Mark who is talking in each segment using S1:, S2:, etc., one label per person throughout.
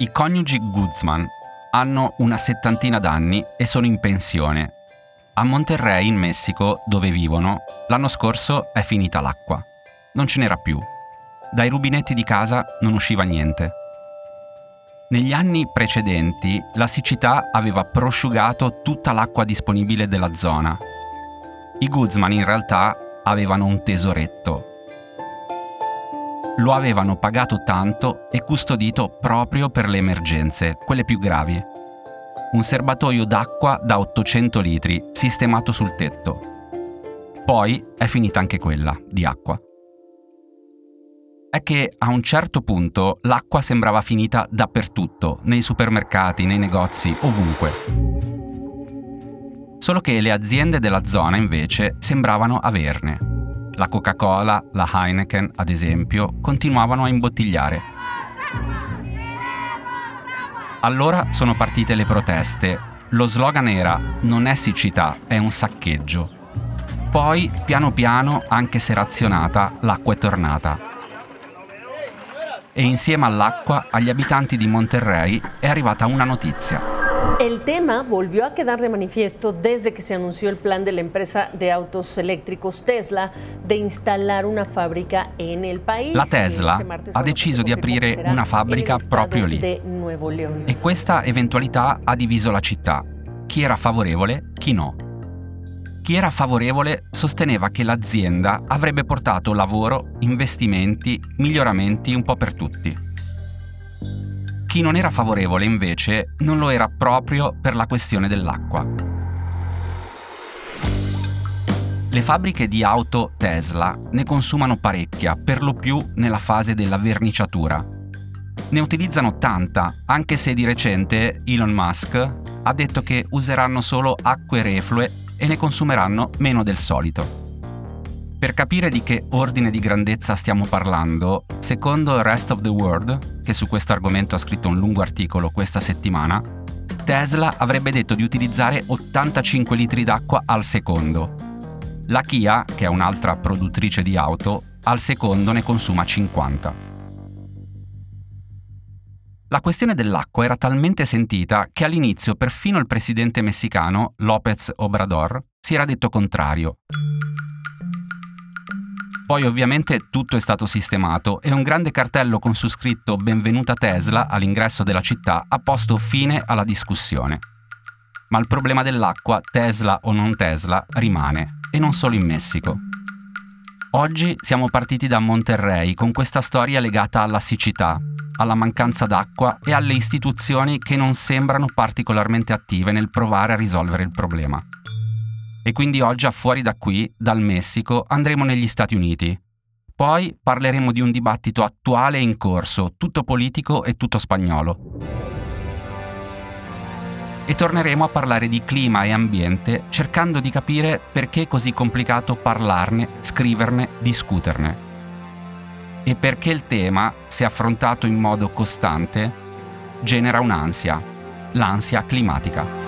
S1: I coniugi Guzman hanno una settantina d'anni e sono in pensione. A Monterrey, in Messico, dove vivono, l'anno scorso è finita l'acqua. Non ce n'era più. Dai rubinetti di casa non usciva niente. Negli anni precedenti la siccità aveva prosciugato tutta l'acqua disponibile della zona. I Guzman in realtà avevano un tesoretto. Lo avevano pagato tanto e custodito proprio per le emergenze, quelle più gravi. Un serbatoio d'acqua da 800 litri sistemato sul tetto. Poi è finita anche quella di acqua è che a un certo punto l'acqua sembrava finita dappertutto, nei supermercati, nei negozi, ovunque. Solo che le aziende della zona invece sembravano averne. La Coca-Cola, la Heineken, ad esempio, continuavano a imbottigliare. Allora sono partite le proteste. Lo slogan era Non è siccità, è un saccheggio. Poi, piano piano, anche se razionata, l'acqua è tornata e insieme all'acqua agli abitanti di Monterrey è arrivata una notizia.
S2: El tema volvió a quedar de manifiesto desde que se anunció el plan de la empresa de autos eléctricos Tesla de instalar una fábrica en el país.
S1: La Tesla ha deciso di aprire una fabbrica proprio lì. E questa eventualità ha diviso la città. Chi era favorevole, chi no. Chi era favorevole sosteneva che l'azienda avrebbe portato lavoro, investimenti, miglioramenti un po' per tutti. Chi non era favorevole invece non lo era proprio per la questione dell'acqua. Le fabbriche di auto Tesla ne consumano parecchia, per lo più nella fase della verniciatura. Ne utilizzano tanta, anche se di recente Elon Musk ha detto che useranno solo acque reflue e ne consumeranno meno del solito. Per capire di che ordine di grandezza stiamo parlando, secondo Rest of the World, che su questo argomento ha scritto un lungo articolo questa settimana, Tesla avrebbe detto di utilizzare 85 litri d'acqua al secondo. La Kia, che è un'altra produttrice di auto, al secondo ne consuma 50. La questione dell'acqua era talmente sentita che all'inizio perfino il presidente messicano, López Obrador, si era detto contrario. Poi ovviamente tutto è stato sistemato e un grande cartello con su scritto Benvenuta Tesla all'ingresso della città ha posto fine alla discussione. Ma il problema dell'acqua, Tesla o non Tesla, rimane, e non solo in Messico. Oggi siamo partiti da Monterrey con questa storia legata alla siccità, alla mancanza d'acqua e alle istituzioni che non sembrano particolarmente attive nel provare a risolvere il problema. E quindi oggi a fuori da qui, dal Messico, andremo negli Stati Uniti. Poi parleremo di un dibattito attuale in corso, tutto politico e tutto spagnolo. E torneremo a parlare di clima e ambiente cercando di capire perché è così complicato parlarne, scriverne, discuterne e perché il tema, se affrontato in modo costante, genera un'ansia, l'ansia climatica.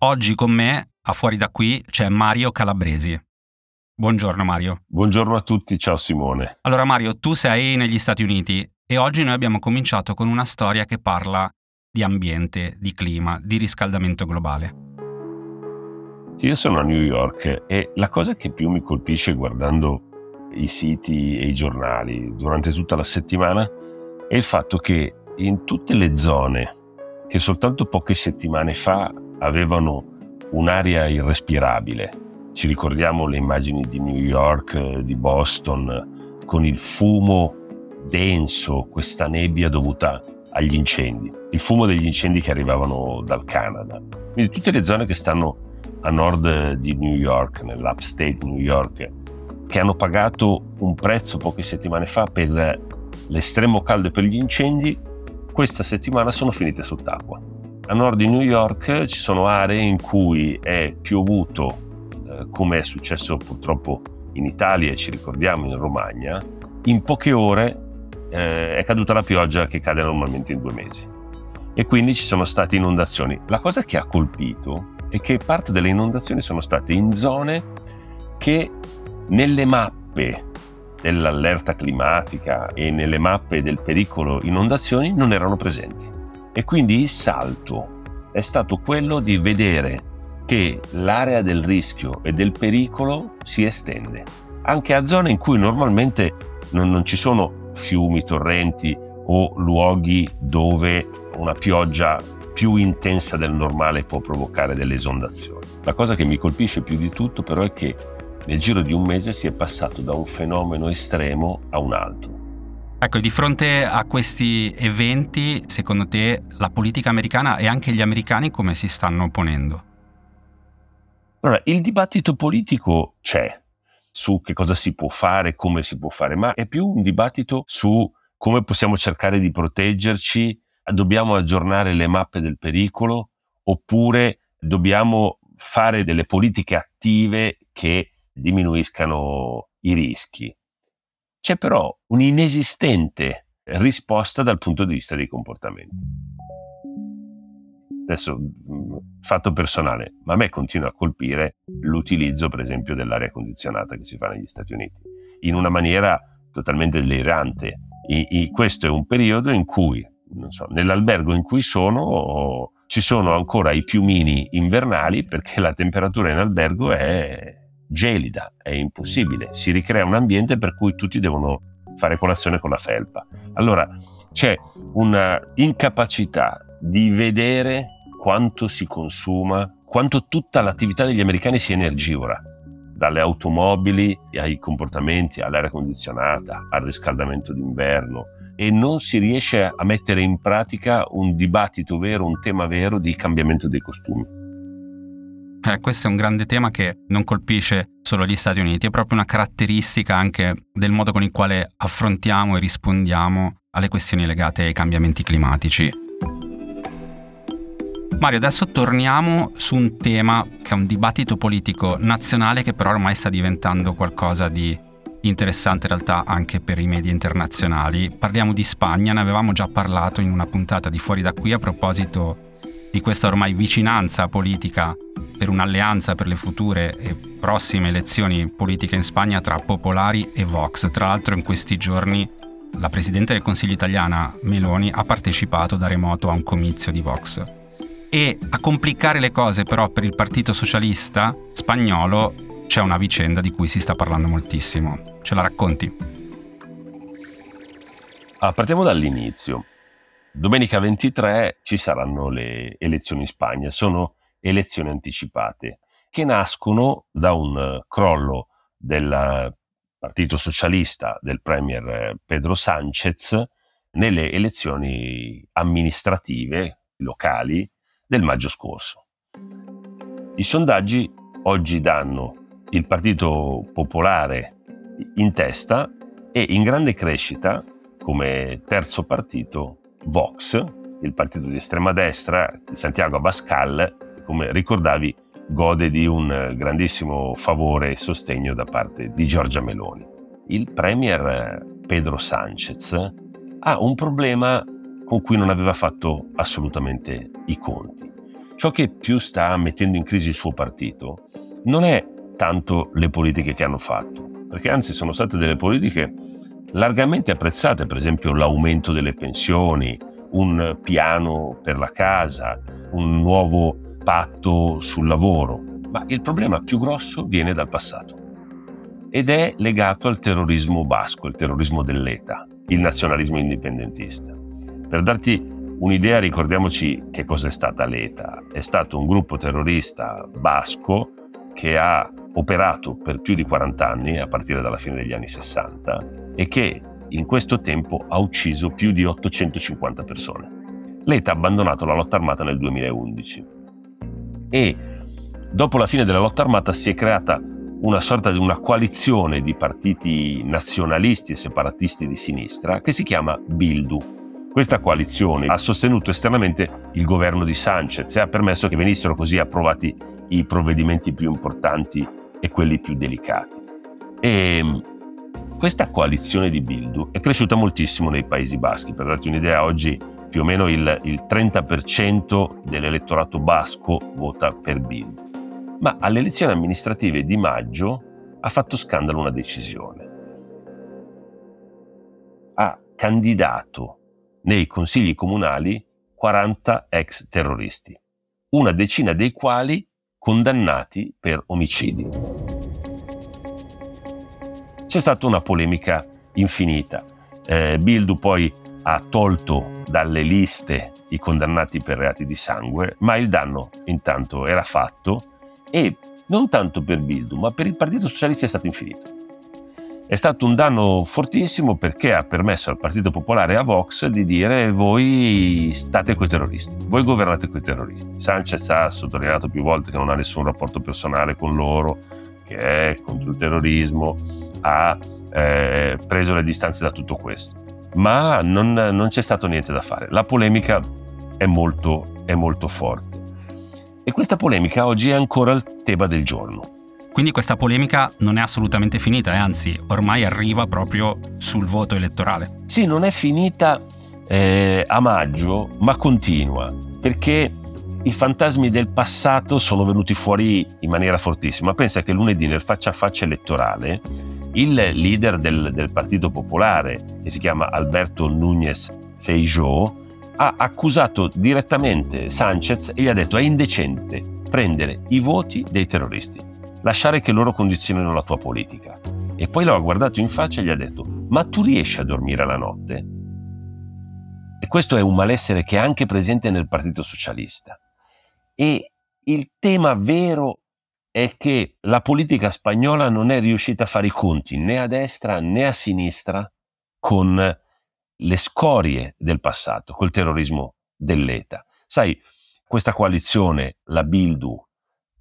S1: Oggi con me, a fuori da qui, c'è Mario Calabresi. Buongiorno Mario.
S3: Buongiorno a tutti, ciao Simone.
S1: Allora Mario, tu sei negli Stati Uniti e oggi noi abbiamo cominciato con una storia che parla di ambiente, di clima, di riscaldamento globale.
S3: Io sono a New York e la cosa che più mi colpisce guardando i siti e i giornali durante tutta la settimana è il fatto che in tutte le zone che soltanto poche settimane fa avevano un'aria irrespirabile, ci ricordiamo le immagini di New York, di Boston, con il fumo denso, questa nebbia dovuta agli incendi, il fumo degli incendi che arrivavano dal Canada. Quindi tutte le zone che stanno a nord di New York, nell'upstate New York, che hanno pagato un prezzo poche settimane fa per l'estremo caldo per gli incendi, questa settimana sono finite sott'acqua. A nord di New York ci sono aree in cui è piovuto, eh, come è successo purtroppo in Italia e ci ricordiamo in Romagna, in poche ore eh, è caduta la pioggia che cade normalmente in due mesi. E quindi ci sono state inondazioni. La cosa che ha colpito è che parte delle inondazioni sono state in zone che nelle mappe dell'allerta climatica e nelle mappe del pericolo inondazioni non erano presenti. E quindi il salto è stato quello di vedere che l'area del rischio e del pericolo si estende, anche a zone in cui normalmente non, non ci sono fiumi, torrenti o luoghi dove una pioggia più intensa del normale può provocare delle esondazioni. La cosa che mi colpisce più di tutto però è che nel giro di un mese si è passato da un fenomeno estremo a un altro.
S1: Ecco, di fronte a questi eventi, secondo te la politica americana e anche gli americani come si stanno ponendo?
S3: Allora, il dibattito politico c'è su che cosa si può fare, come si può fare, ma è più un dibattito su come possiamo cercare di proteggerci, dobbiamo aggiornare le mappe del pericolo oppure dobbiamo fare delle politiche attive che diminuiscano i rischi. C'è però un'inesistente risposta dal punto di vista dei comportamenti. Adesso, mm, fatto personale, ma a me continua a colpire l'utilizzo, per esempio, dell'aria condizionata che si fa negli Stati Uniti, in una maniera totalmente delirante. I, i, questo è un periodo in cui, so, nell'albergo in cui sono, ci sono ancora i piumini invernali perché la temperatura in albergo è gelida, è impossibile. Si ricrea un ambiente per cui tutti devono fare colazione con la felpa. Allora c'è una incapacità di vedere quanto si consuma, quanto tutta l'attività degli americani sia energivora, dalle automobili ai comportamenti, all'aria condizionata, al riscaldamento d'inverno e non si riesce a mettere in pratica un dibattito vero, un tema vero di cambiamento dei costumi.
S1: Eh, questo è un grande tema che non colpisce solo gli Stati Uniti, è proprio una caratteristica anche del modo con il quale affrontiamo e rispondiamo alle questioni legate ai cambiamenti climatici. Mario, adesso torniamo su un tema che è un dibattito politico nazionale che però ormai sta diventando qualcosa di interessante in realtà anche per i media internazionali. Parliamo di Spagna, ne avevamo già parlato in una puntata di Fuori da qui a proposito di questa ormai vicinanza politica per un'alleanza per le future e prossime elezioni politiche in Spagna tra Popolari e Vox. Tra l'altro in questi giorni la Presidente del Consiglio italiana Meloni ha partecipato da remoto a un comizio di Vox. E a complicare le cose però per il Partito Socialista spagnolo c'è una vicenda di cui si sta parlando moltissimo. Ce la racconti?
S3: Ah, partiamo dall'inizio. Domenica 23 ci saranno le elezioni in Spagna. Sono elezioni anticipate, che nascono da un crollo del Partito Socialista del Premier Pedro Sánchez nelle elezioni amministrative locali del maggio scorso. I sondaggi oggi danno il Partito Popolare in testa e in grande crescita come terzo partito Vox, il partito di estrema destra di Santiago Abascal, come ricordavi, gode di un grandissimo favore e sostegno da parte di Giorgia Meloni. Il premier Pedro Sánchez ha un problema con cui non aveva fatto assolutamente i conti. Ciò che più sta mettendo in crisi il suo partito non è tanto le politiche che hanno fatto, perché anzi sono state delle politiche largamente apprezzate, per esempio l'aumento delle pensioni, un piano per la casa, un nuovo impatto sul lavoro, ma il problema più grosso viene dal passato ed è legato al terrorismo basco, il terrorismo dell'ETA, il nazionalismo indipendentista. Per darti un'idea ricordiamoci che cos'è stata l'ETA. È stato un gruppo terrorista basco che ha operato per più di 40 anni, a partire dalla fine degli anni 60, e che in questo tempo ha ucciso più di 850 persone. L'ETA ha abbandonato la lotta armata nel 2011 e dopo la fine della lotta armata si è creata una sorta di una coalizione di partiti nazionalisti e separatisti di sinistra che si chiama Bildu. Questa coalizione ha sostenuto esternamente il governo di Sanchez e ha permesso che venissero così approvati i provvedimenti più importanti e quelli più delicati. E questa coalizione di Bildu è cresciuta moltissimo nei Paesi Baschi. Per darti un'idea, oggi più o meno il, il 30% dell'elettorato basco vota per Bildu. Ma alle elezioni amministrative di maggio ha fatto scandalo una decisione. Ha candidato nei consigli comunali 40 ex terroristi, una decina dei quali condannati per omicidi. C'è stata una polemica infinita. Eh, Bildu poi ha tolto dalle liste i condannati per reati di sangue, ma il danno intanto era fatto e non tanto per Bildu, ma per il Partito Socialista è stato infinito. È stato un danno fortissimo perché ha permesso al Partito Popolare e a Vox di dire voi state coi terroristi, voi governate coi terroristi. Sanchez ha sottolineato più volte che non ha nessun rapporto personale con loro, che è contro il terrorismo, ha eh, preso le distanze da tutto questo. Ma non, non, c'è stato niente da fare. La polemica è molto, è molto forte. E questa polemica oggi è ancora il tema del giorno.
S1: Quindi questa polemica non è assolutamente finita, e anzi ormai arriva proprio sul voto elettorale.
S3: Sì, non è finita eh, a maggio, ma continua, perché i fantasmi del passato sono venuti fuori in maniera fortissima. Pensa che lunedì nel faccia a faccia elettorale il leader del, del Partito Popolare, che si chiama Alberto Núñez Feijó, ha accusato direttamente Sanchez e gli ha detto è indecente prendere i voti dei terroristi lasciare che loro condizionino la tua politica. E poi lo ha guardato in faccia e gli ha detto, ma tu riesci a dormire la notte? E questo è un malessere che è anche presente nel Partito Socialista. E il tema vero è che la politica spagnola non è riuscita a fare i conti né a destra né a sinistra con le scorie del passato, col terrorismo dell'ETA. Sai, questa coalizione, la Bildu,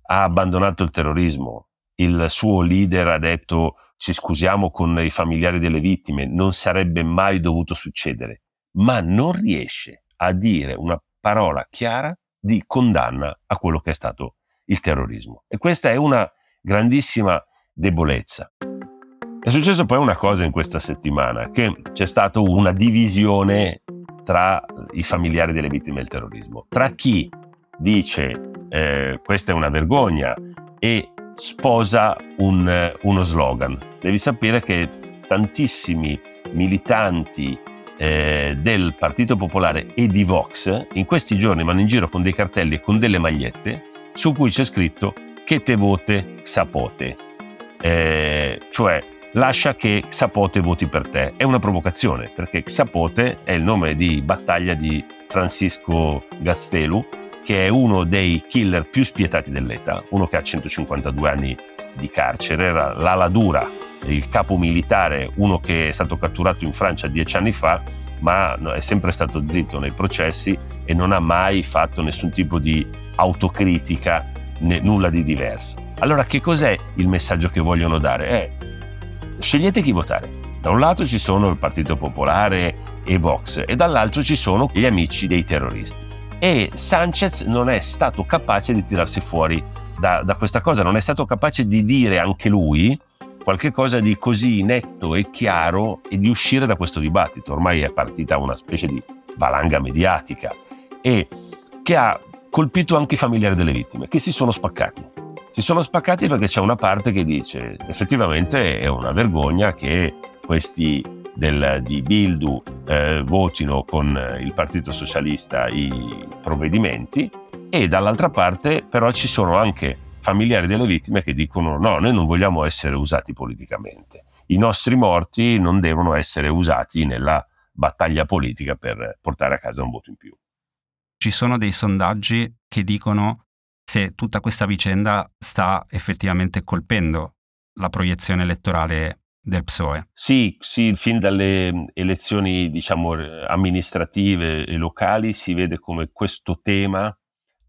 S3: ha abbandonato il terrorismo, il suo leader ha detto ci scusiamo con i familiari delle vittime, non sarebbe mai dovuto succedere, ma non riesce a dire una parola chiara di condanna a quello che è stato il terrorismo. E questa è una grandissima debolezza. È successo poi una cosa in questa settimana, che c'è stata una divisione tra i familiari delle vittime del terrorismo, tra chi dice eh, questa è una vergogna e sposa un, uno slogan. Devi sapere che tantissimi militanti eh, del Partito Popolare e di Vox in questi giorni vanno in giro con dei cartelli e con delle magliette su cui c'è scritto che te vote Xapote, eh, cioè lascia che Xapote voti per te. È una provocazione perché Xapote è il nome di battaglia di Francisco Gastelu che è uno dei killer più spietati dell'ETA, uno che ha 152 anni di carcere, era l'ala dura, il capo militare, uno che è stato catturato in Francia dieci anni fa, ma è sempre stato zitto nei processi e non ha mai fatto nessun tipo di autocritica, né, nulla di diverso. Allora che cos'è il messaggio che vogliono dare? Eh, scegliete chi votare. Da un lato ci sono il Partito Popolare e Vox e dall'altro ci sono gli amici dei terroristi e Sanchez non è stato capace di tirarsi fuori da, da questa cosa, non è stato capace di dire anche lui qualcosa di così netto e chiaro e di uscire da questo dibattito. Ormai è partita una specie di valanga mediatica e che ha colpito anche i familiari delle vittime, che si sono spaccati. Si sono spaccati perché c'è una parte che dice effettivamente è una vergogna che questi del, di Bildu eh, votino con il Partito Socialista i provvedimenti e dall'altra parte però ci sono anche familiari delle vittime che dicono no, noi non vogliamo essere usati politicamente, i nostri morti non devono essere usati nella battaglia politica per portare a casa un voto in più.
S1: Ci sono dei sondaggi che dicono se tutta questa vicenda sta effettivamente colpendo la proiezione elettorale del PSOE.
S3: Sì, sì, fin dalle elezioni diciamo, amministrative e locali si vede come questo tema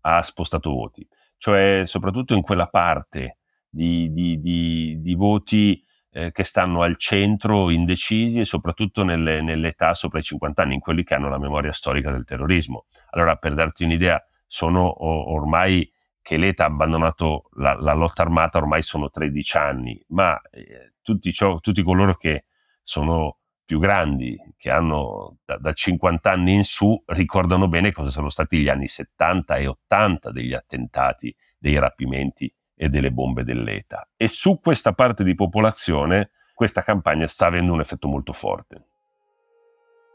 S3: ha spostato voti, cioè soprattutto in quella parte di, di, di, di voti eh, che stanno al centro, indecisi e soprattutto nelle, nell'età sopra i 50 anni, in quelli che hanno la memoria storica del terrorismo. Allora, per darti un'idea, sono ormai che l'ETA ha abbandonato la, la, lotta armata ormai sono 13 anni, ma eh, tutti, ciò, tutti, coloro che sono più grandi, che hanno da, da, 50 anni in su, ricordano bene cosa sono stati gli anni 70 e 80 degli attentati, dei rapimenti e delle bombe dell'ETA. E su questa parte di popolazione questa campagna sta avendo un effetto molto forte.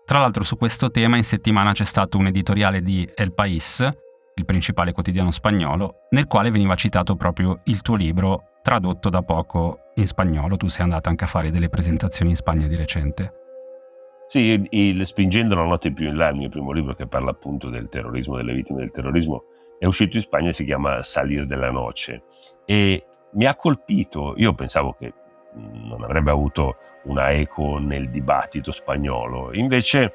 S1: Tra l'altro su questo tema in settimana c'è stato un editoriale di El País il principale quotidiano spagnolo, nel quale veniva citato proprio il tuo libro tradotto da poco in spagnolo. Tu sei andato anche a fare delle presentazioni in Spagna di recente.
S3: Sì, il Spingendo la notte più in là, il mio primo libro che parla appunto del terrorismo, delle vittime del terrorismo, è uscito in Spagna e si chiama Salir della Noce. E mi ha colpito, io pensavo che non avrebbe avuto una eco nel dibattito spagnolo, invece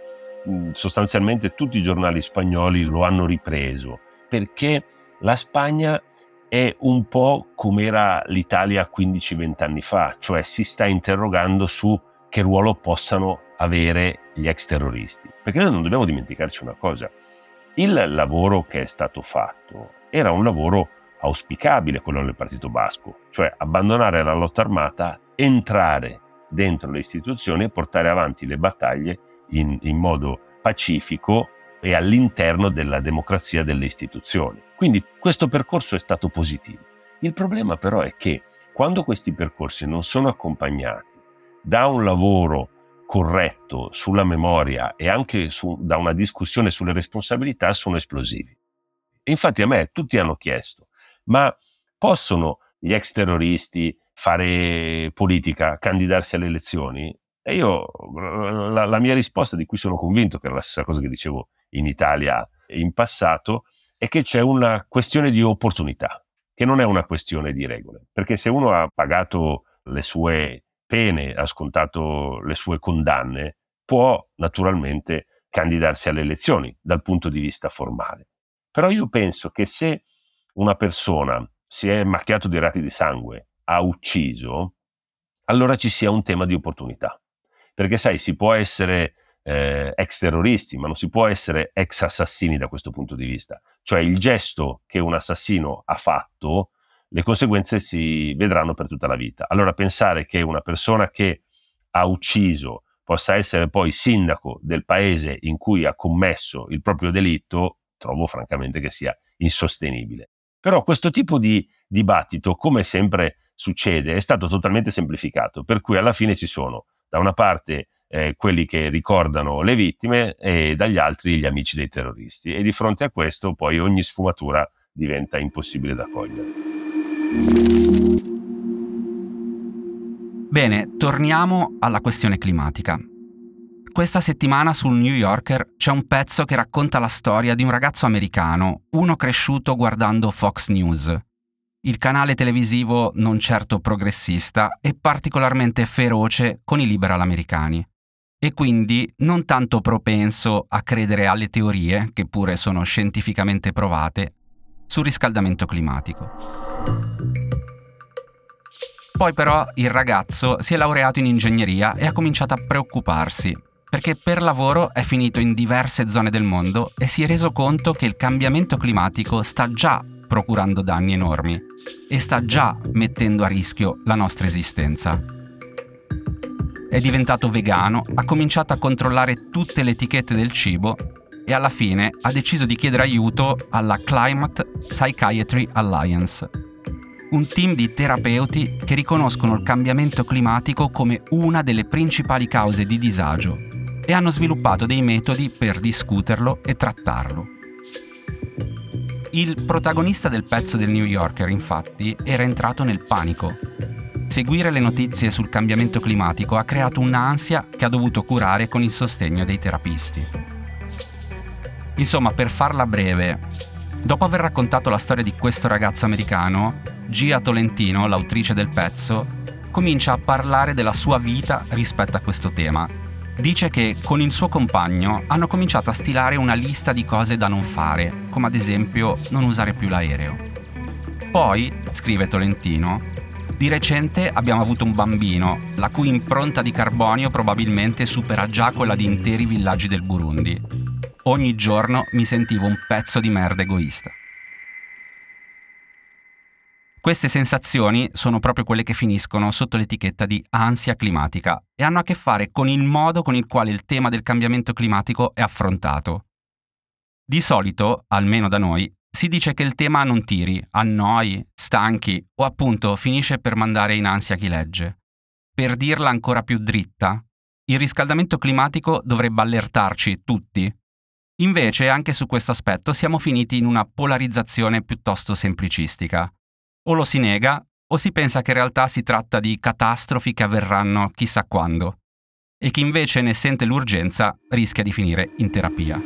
S3: sostanzialmente tutti i giornali spagnoli lo hanno ripreso perché la Spagna è un po' come era l'Italia 15-20 anni fa, cioè si sta interrogando su che ruolo possano avere gli ex terroristi. Perché noi non dobbiamo dimenticarci una cosa, il lavoro che è stato fatto era un lavoro auspicabile, quello del Partito Basco, cioè abbandonare la lotta armata, entrare dentro le istituzioni e portare avanti le battaglie in, in modo pacifico e all'interno della democrazia delle istituzioni. Quindi questo percorso è stato positivo. Il problema però è che quando questi percorsi non sono accompagnati da un lavoro corretto sulla memoria e anche su, da una discussione sulle responsabilità sono esplosivi. E infatti a me tutti hanno chiesto, ma possono gli ex terroristi fare politica, candidarsi alle elezioni? E io, la, la mia risposta, di cui sono convinto, che è la stessa cosa che dicevo in Italia in passato, è che c'è una questione di opportunità, che non è una questione di regole. Perché se uno ha pagato le sue pene, ha scontato le sue condanne, può naturalmente candidarsi alle elezioni dal punto di vista formale. Però io penso che se una persona si è macchiato di reati di sangue, ha ucciso, allora ci sia un tema di opportunità. Perché sai, si può essere eh, ex terroristi, ma non si può essere ex assassini da questo punto di vista. Cioè il gesto che un assassino ha fatto, le conseguenze si vedranno per tutta la vita. Allora pensare che una persona che ha ucciso possa essere poi sindaco del paese in cui ha commesso il proprio delitto, trovo francamente che sia insostenibile. Però questo tipo di dibattito, come sempre succede, è stato totalmente semplificato, per cui alla fine ci sono da una parte eh, quelli che ricordano le vittime e dagli altri gli amici dei terroristi. E di fronte a questo poi ogni sfumatura diventa impossibile da cogliere.
S1: Bene, torniamo alla questione climatica. Questa settimana sul New Yorker c'è un pezzo che racconta la storia di un ragazzo americano, uno cresciuto guardando Fox News, il canale televisivo non certo progressista e particolarmente feroce con i liberal americani, e quindi non tanto propenso a credere alle teorie, che pure sono scientificamente provate, sul riscaldamento climatico. Poi però il ragazzo si è laureato in ingegneria e ha cominciato a preoccuparsi, perché per lavoro è finito in diverse zone del mondo e si è reso conto che il cambiamento climatico sta già procurando danni enormi e sta già mettendo a rischio la nostra esistenza. È diventato vegano, ha cominciato a controllare tutte le etichette del cibo e alla fine ha deciso di chiedere aiuto alla Climate Psychiatry Alliance, un team di terapeuti che riconoscono il cambiamento climatico come una delle principali cause di disagio e hanno sviluppato dei metodi per discuterlo e trattarlo. Il protagonista del pezzo del New Yorker, infatti, era entrato nel panico. Seguire le notizie sul cambiamento climatico ha creato un'ansia che ha dovuto curare con il sostegno dei terapisti. Insomma, per farla breve, dopo aver raccontato la storia di questo ragazzo americano, Gia Tolentino, l'autrice del pezzo, comincia a parlare della sua vita rispetto a questo tema dice che con il suo compagno hanno cominciato a stilare una lista di cose da non fare, come ad esempio non usare più l'aereo. Poi, scrive Tolentino, Di recente abbiamo avuto un bambino, la cui impronta di carbonio probabilmente supera già quella di interi villaggi del Burundi. Ogni giorno mi sentivo un pezzo di merda egoista. Queste sensazioni sono proprio quelle che finiscono sotto l'etichetta di ansia climatica e hanno a che fare con il modo con il quale il tema del cambiamento climatico è affrontato. Di solito, almeno da noi, si dice che il tema non tiri, annoi, stanchi o appunto finisce per mandare in ansia chi legge. Per dirla ancora più dritta, il riscaldamento climatico dovrebbe allertarci tutti. Invece anche su questo aspetto siamo finiti in una polarizzazione piuttosto semplicistica o lo si nega o si pensa che in realtà si tratta di catastrofi che avverranno chissà quando e chi invece ne sente l'urgenza rischia di finire in terapia.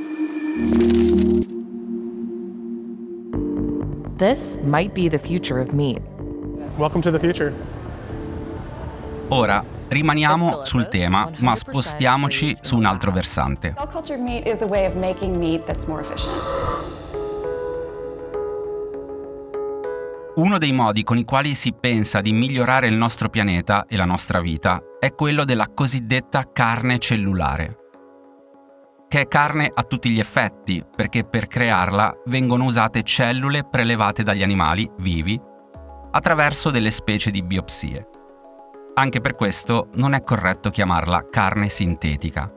S4: This might be the future of meat.
S5: Welcome to the future.
S1: Ora rimaniamo sul tema, ma spostiamoci su un altro versante.
S6: Cell cultured meat is a way of making meat that's more efficient.
S1: Uno dei modi con i quali si pensa di migliorare il nostro pianeta e la nostra vita è quello della cosiddetta carne cellulare, che è carne a tutti gli effetti, perché per crearla vengono usate cellule prelevate dagli animali vivi attraverso delle specie di biopsie. Anche per questo non è corretto chiamarla carne sintetica.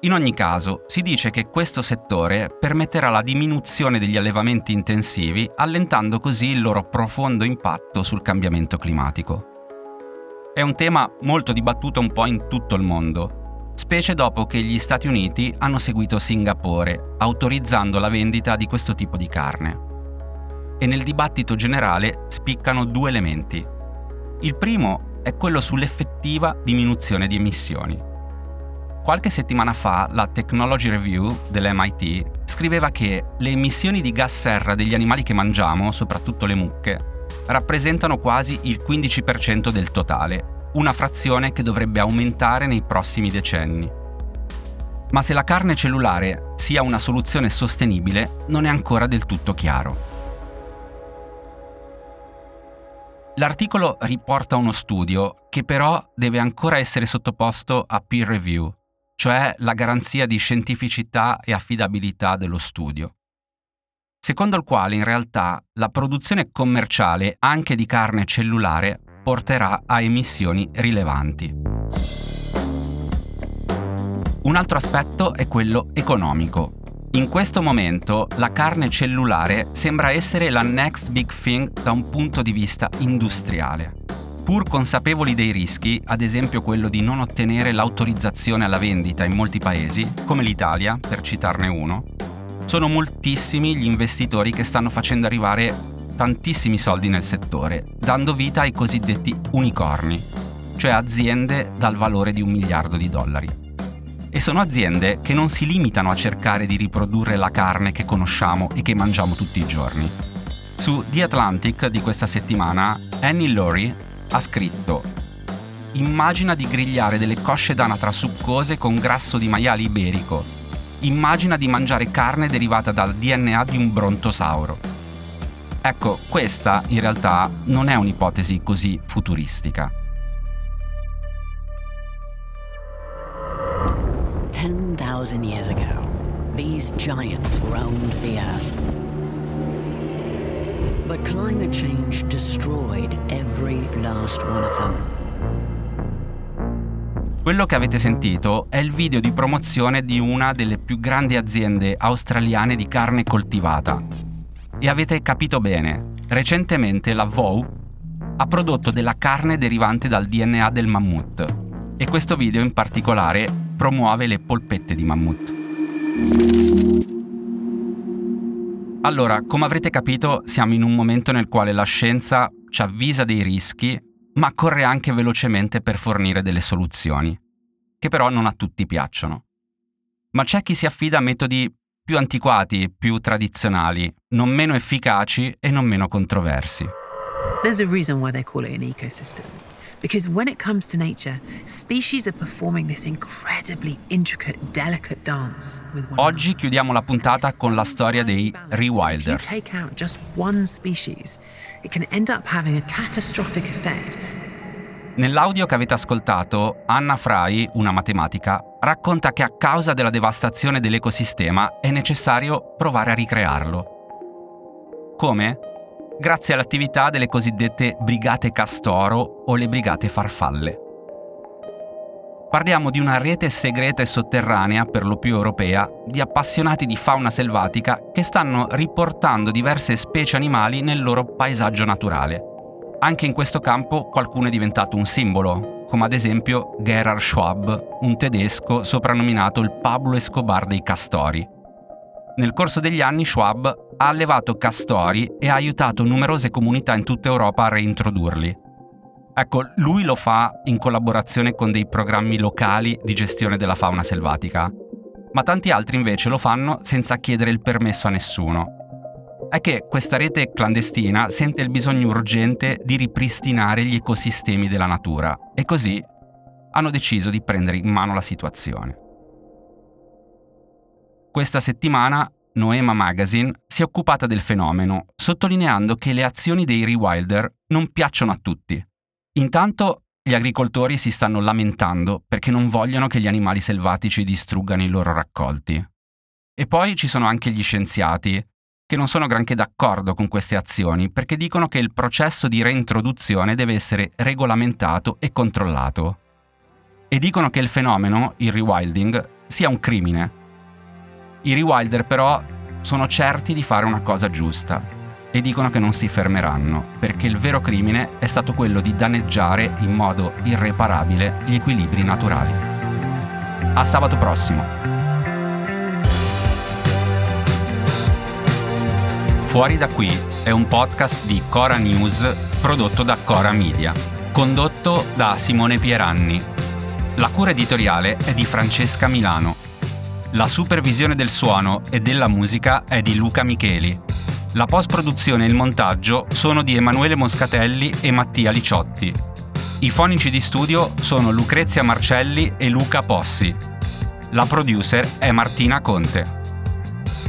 S1: In ogni caso, si dice che questo settore permetterà la diminuzione degli allevamenti intensivi, allentando così il loro profondo impatto sul cambiamento climatico. È un tema molto dibattuto un po' in tutto il mondo, specie dopo che gli Stati Uniti hanno seguito Singapore, autorizzando la vendita di questo tipo di carne. E nel dibattito generale spiccano due elementi. Il primo è quello sull'effettiva diminuzione di emissioni. Qualche settimana fa la Technology Review dell'MIT scriveva che le emissioni di gas serra degli animali che mangiamo, soprattutto le mucche, rappresentano quasi il 15% del totale, una frazione che dovrebbe aumentare nei prossimi decenni. Ma se la carne cellulare sia una soluzione sostenibile non è ancora del tutto chiaro. L'articolo riporta uno studio che però deve ancora essere sottoposto a peer review, cioè la garanzia di scientificità e affidabilità dello studio, secondo il quale in realtà la produzione commerciale anche di carne cellulare porterà a emissioni rilevanti. Un altro aspetto è quello economico. In questo momento la carne cellulare sembra essere la next big thing da un punto di vista industriale pur consapevoli dei rischi, ad esempio quello di non ottenere l'autorizzazione alla vendita in molti paesi, come l'Italia, per citarne uno, sono moltissimi gli investitori che stanno facendo arrivare tantissimi soldi nel settore, dando vita ai cosiddetti unicorni, cioè aziende dal valore di un miliardo di dollari. E sono aziende che non si limitano a cercare di riprodurre la carne che conosciamo e che mangiamo tutti i giorni. Su The Atlantic di questa settimana, Annie Laurie ha scritto Immagina di grigliare delle cosce d'anatra succose con grasso di maiale iberico. Immagina di mangiare carne derivata dal DNA di un brontosauro. Ecco, questa in realtà non è un'ipotesi così futuristica.
S7: 10,000 years ago, these giants roamed the earth. But climate change destroyed every last one of them.
S1: Quello che avete sentito è il video di promozione di una delle più grandi aziende australiane di carne coltivata. E avete capito bene, recentemente la VOW ha prodotto della carne derivante dal DNA del mammut. E questo video in particolare promuove le polpette di mammut. Allora, come avrete capito, siamo in un momento nel quale la scienza ci avvisa dei rischi, ma corre anche velocemente per fornire delle soluzioni, che però non a tutti piacciono. Ma c'è chi si affida a metodi più antiquati, più tradizionali, non meno efficaci e non meno controversi.
S8: There's a reason why they call it an ecosystem. Because when it comes to nature, species are performing this incredibly intricate, delicate dance
S1: Oggi chiudiamo la puntata con la storia dei
S8: If you
S1: Rewilders.
S8: take out just one species, it can end up having a catastrophic effect
S1: Nell'audio che avete ascoltato, Anna Fry, una matematica, racconta che a causa della devastazione dell'ecosistema è necessario provare a ricrearlo. Come? Grazie all'attività delle cosiddette brigate castoro o le brigate farfalle. Parliamo di una rete segreta e sotterranea, per lo più europea, di appassionati di fauna selvatica che stanno riportando diverse specie animali nel loro paesaggio naturale anche in questo campo qualcuno è diventato un simbolo, come ad esempio Gerhard Schwab, un tedesco soprannominato il Pablo Escobar dei castori. Nel corso degli anni Schwab ha allevato castori e ha aiutato numerose comunità in tutta Europa a reintrodurli. Ecco, lui lo fa in collaborazione con dei programmi locali di gestione della fauna selvatica, ma tanti altri invece lo fanno senza chiedere il permesso a nessuno è che questa rete clandestina sente il bisogno urgente di ripristinare gli ecosistemi della natura e così hanno deciso di prendere in mano la situazione. Questa settimana Noema Magazine si è occupata del fenomeno, sottolineando che le azioni dei rewilder non piacciono a tutti. Intanto gli agricoltori si stanno lamentando perché non vogliono che gli animali selvatici distruggano i loro raccolti. E poi ci sono anche gli scienziati che non sono granché d'accordo con queste azioni perché dicono che il processo di reintroduzione deve essere regolamentato e controllato. E dicono che il fenomeno, il rewilding, sia un crimine. I rewilder però sono certi di fare una cosa giusta e dicono che non si fermeranno perché il vero crimine è stato quello di danneggiare in modo irreparabile gli equilibri naturali. A sabato prossimo! Fuori da qui è un podcast di Cora News prodotto da Cora Media, condotto da Simone Pieranni. La cura editoriale è di Francesca Milano. La supervisione del suono e della musica è di Luca Micheli. La post-produzione e il montaggio sono di Emanuele Moscatelli e Mattia Liciotti. I fonici di studio sono Lucrezia Marcelli e Luca Possi. La producer è Martina Conte.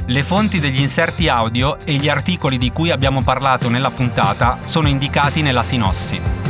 S1: Le fonti degli inserti audio e gli articoli di cui abbiamo parlato nella puntata sono indicati nella sinossi.